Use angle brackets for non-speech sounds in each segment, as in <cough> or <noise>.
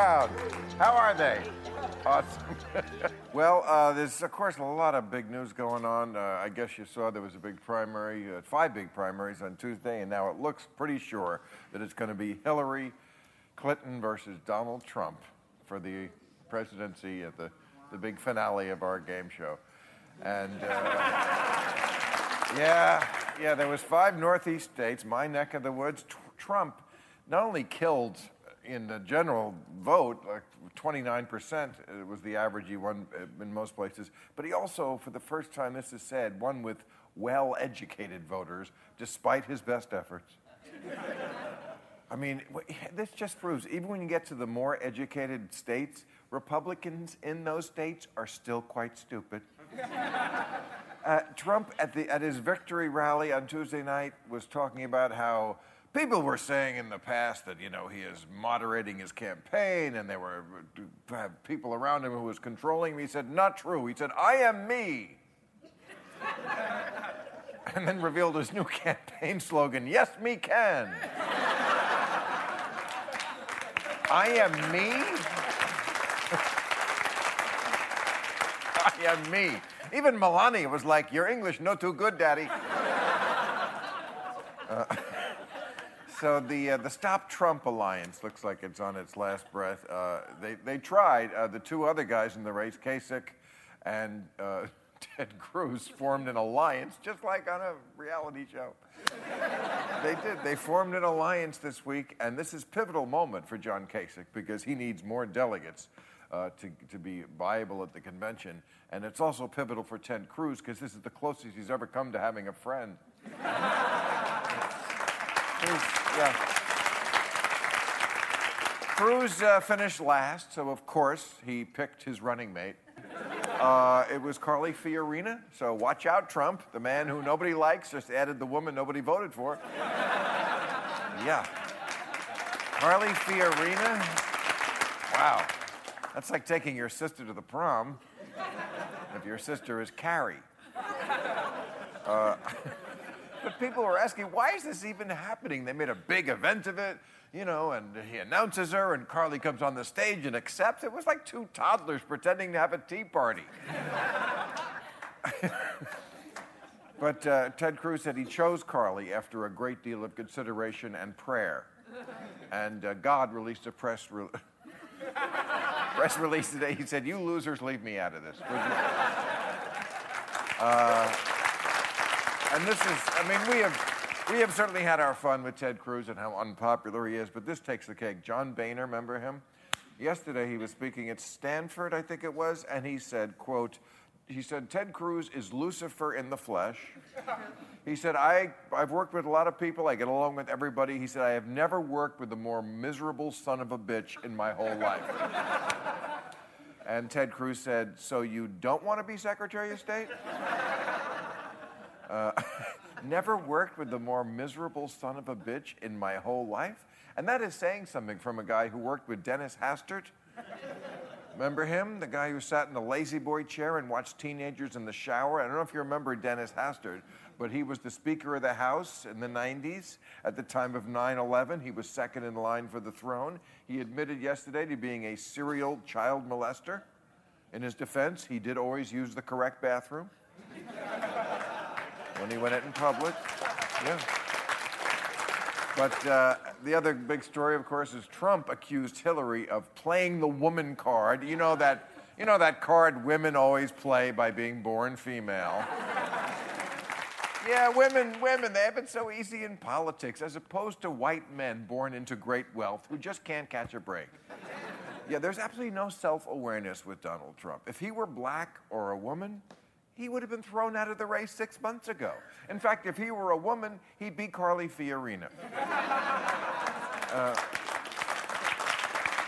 Crowd. How are they? Awesome. <laughs> well, uh, there's, of course, a lot of big news going on. Uh, I guess you saw there was a big primary, uh, five big primaries on Tuesday, and now it looks pretty sure that it's going to be Hillary Clinton versus Donald Trump for the presidency at the, the big finale of our game show. And uh, <laughs> yeah, yeah, there was five Northeast states, my neck of the woods. Tr- Trump not only killed in the general vote, like 29% was the average he won in most places, but he also, for the first time, this is said, won with well-educated voters, despite his best efforts. I mean, this just proves even when you get to the more educated states, Republicans in those states are still quite stupid. Uh, Trump at the at his victory rally on Tuesday night was talking about how people were saying in the past that you know he is moderating his campaign and there were have people around him who was controlling him. He said, "Not true." He said, "I am me." <laughs> and then revealed his new <laughs> campaign slogan, "Yes, me can." I am me. <laughs> I am me. Even Melania was like, Your English no too good, Daddy. Uh, so the, uh, the Stop Trump Alliance looks like it's on its last breath. Uh, they, they tried. Uh, the two other guys in the race, Kasich and uh, <laughs> Ted Cruz, formed an alliance, just like on a reality show. they did. They formed an alliance this week, and this is pivotal moment for John Kasich because he needs more delegates uh, to, to be viable at the convention. And it's also pivotal for Ted Cruz because this is the closest he's ever come to having a friend. Yeah. Cruz uh, finished last, so of course he picked his running mate. Uh, it was Carly Fiorina, so watch out, Trump. The man who nobody likes just added the woman nobody voted for. Yeah. Carly Fiorina. Wow. That's like taking your sister to the prom if your sister is Carrie. Uh, <laughs> but people were asking, why is this even happening? They made a big event of it, you know, and he announces her, and Carly comes on the stage and accepts. It was like two toddlers pretending to have a tea party. <laughs> but uh, Ted Cruz said he chose Carly after a great deal of consideration and prayer. And uh, God released a press, re- <laughs> press release today. He said, You losers, leave me out of this. would you?" Uh, and this is, I mean, we have, we have certainly had our fun with Ted Cruz and how unpopular he is, but this takes the cake. John Boehner, remember him? Yesterday he was speaking at Stanford, I think it was, and he said, quote, he said, Ted Cruz is Lucifer in the flesh. <laughs> He said, I, I've worked with a lot of people. I get along with everybody. He said, I have never worked with a more miserable son of a bitch in my whole life. <laughs> and Ted Cruz said, So you don't want to be Secretary of State? <laughs> Uh, <laughs> never worked with the more miserable son of a bitch in my whole life. And that is saying something from a guy who worked with Dennis Hastert. Remember him? The guy who sat in the La-Z-Boy chair and watched teenagers in the shower? I don't know if you remember Dennis Hastert, but he was the Speaker of the House in the 90s at the time of 9 11. He was second in line for the throne. He admitted yesterday to being a serial child molester. In his defense, he did always use the correct bathroom when he went out in public. Yeah. But uh, the other big story, of course, is Trump accused Hillary of playing the woman card. You know that, you know that card women always play by being born female. yeah, women, women, they have been so easy in politics, as opposed to white men born into great wealth who just can't catch a break. Yeah, there's absolutely no self awareness with Donald Trump. If he were black or a woman, he would have been thrown out of the race six months ago. In fact, if he were a woman, he'd be Carly Fiorina. <laughs> Uh,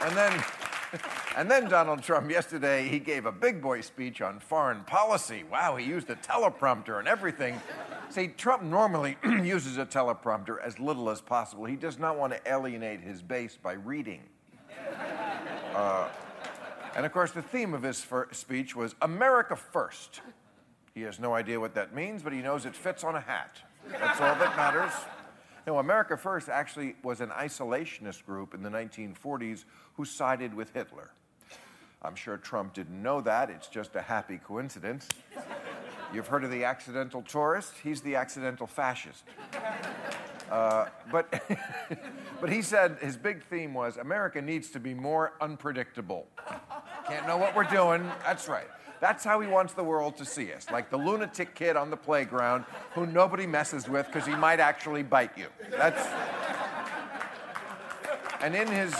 and then, <laughs> and then Donald Trump yesterday, he gave a big boy speech on foreign policy. Wow, he used a teleprompter and everything. See, Trump normally <clears throat> uses a teleprompter as little as possible. He does not want to alienate his base by reading. Uh, and of course, the theme of his speech was America First. He has no idea what that means, but he knows it fits on a hat. That's all that matters. No, America First actually was an isolationist group in the 1940s who sided with Hitler. I'm sure Trump didn't know that. It's just a happy coincidence. You've heard of the accidental tourist? He's the accidental fascist. Uh, but, <laughs> but he said his big theme was America needs to be more unpredictable. Can't know what we're doing. That's right. That's how he wants the world to see us, like the lunatic kid on the playground who nobody messes with because he might actually bite you. That's. And in his.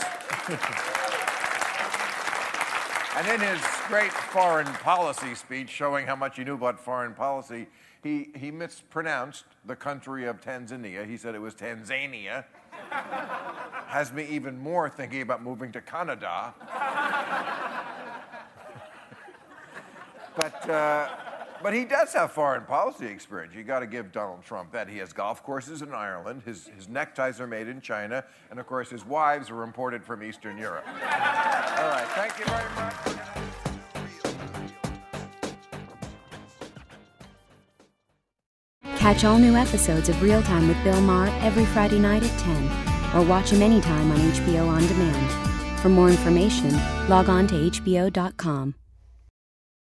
and in his great foreign policy speech showing how much he knew about foreign policy, he, he mispronounced the country of Tanzania. He said it was Tanzania. Has me even more thinking about moving to Canada. But, uh, but he does have foreign policy experience. You got to give Donald Trump that. He has golf courses in Ireland. His, his neckties are made in China. And of course, his wives are imported from Eastern Europe. all right. Thank you very much. Catch all new episodes of Real Time with Bill Maher every Friday night at 10, or watch him anytime on HBO On Demand. For more information, log on to HBO.com.